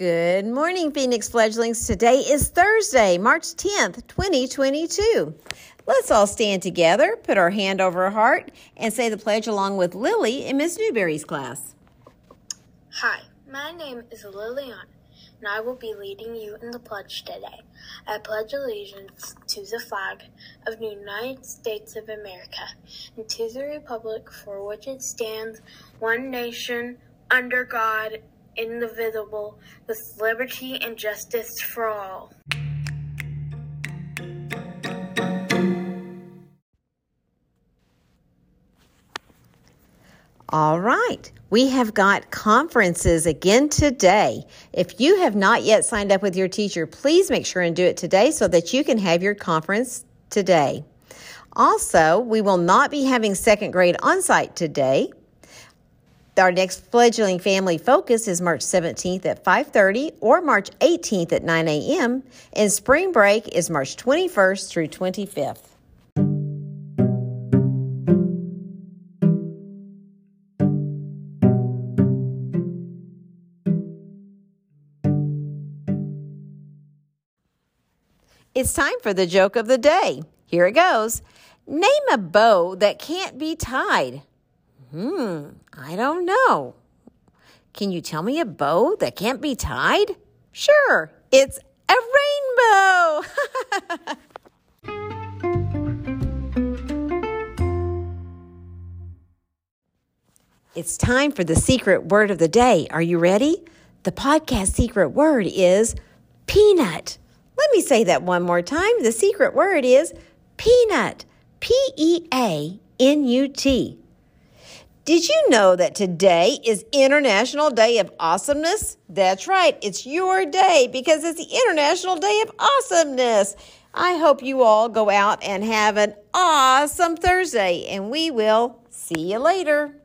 Good morning, Phoenix fledglings. Today is Thursday, March 10th, 2022. Let's all stand together, put our hand over our heart, and say the pledge along with Lily in Miss Newberry's class. Hi, my name is Lilian, and I will be leading you in the pledge today. I pledge allegiance to the flag of the United States of America and to the republic for which it stands, one nation, under God, indivisible, with liberty and justice for all. All right. We have got conferences again today. If you have not yet signed up with your teacher, please make sure and do it today so that you can have your conference today. Also, we will not be having second grade on site today. Our next fledgling family focus is March 17th at 5:30 or March 18th at 9 a.m. and spring break is March 21st through 25th. It's time for the joke of the day. Here it goes. Name a bow that can't be tied. Hmm, I don't know. Can you tell me a bow that can't be tied? Sure, it's a rainbow. it's time for the secret word of the day. Are you ready? The podcast secret word is peanut. Let me say that one more time. The secret word is peanut. P E A N U T. Did you know that today is International Day of Awesomeness? That's right, it's your day because it's the International Day of Awesomeness. I hope you all go out and have an awesome Thursday, and we will see you later.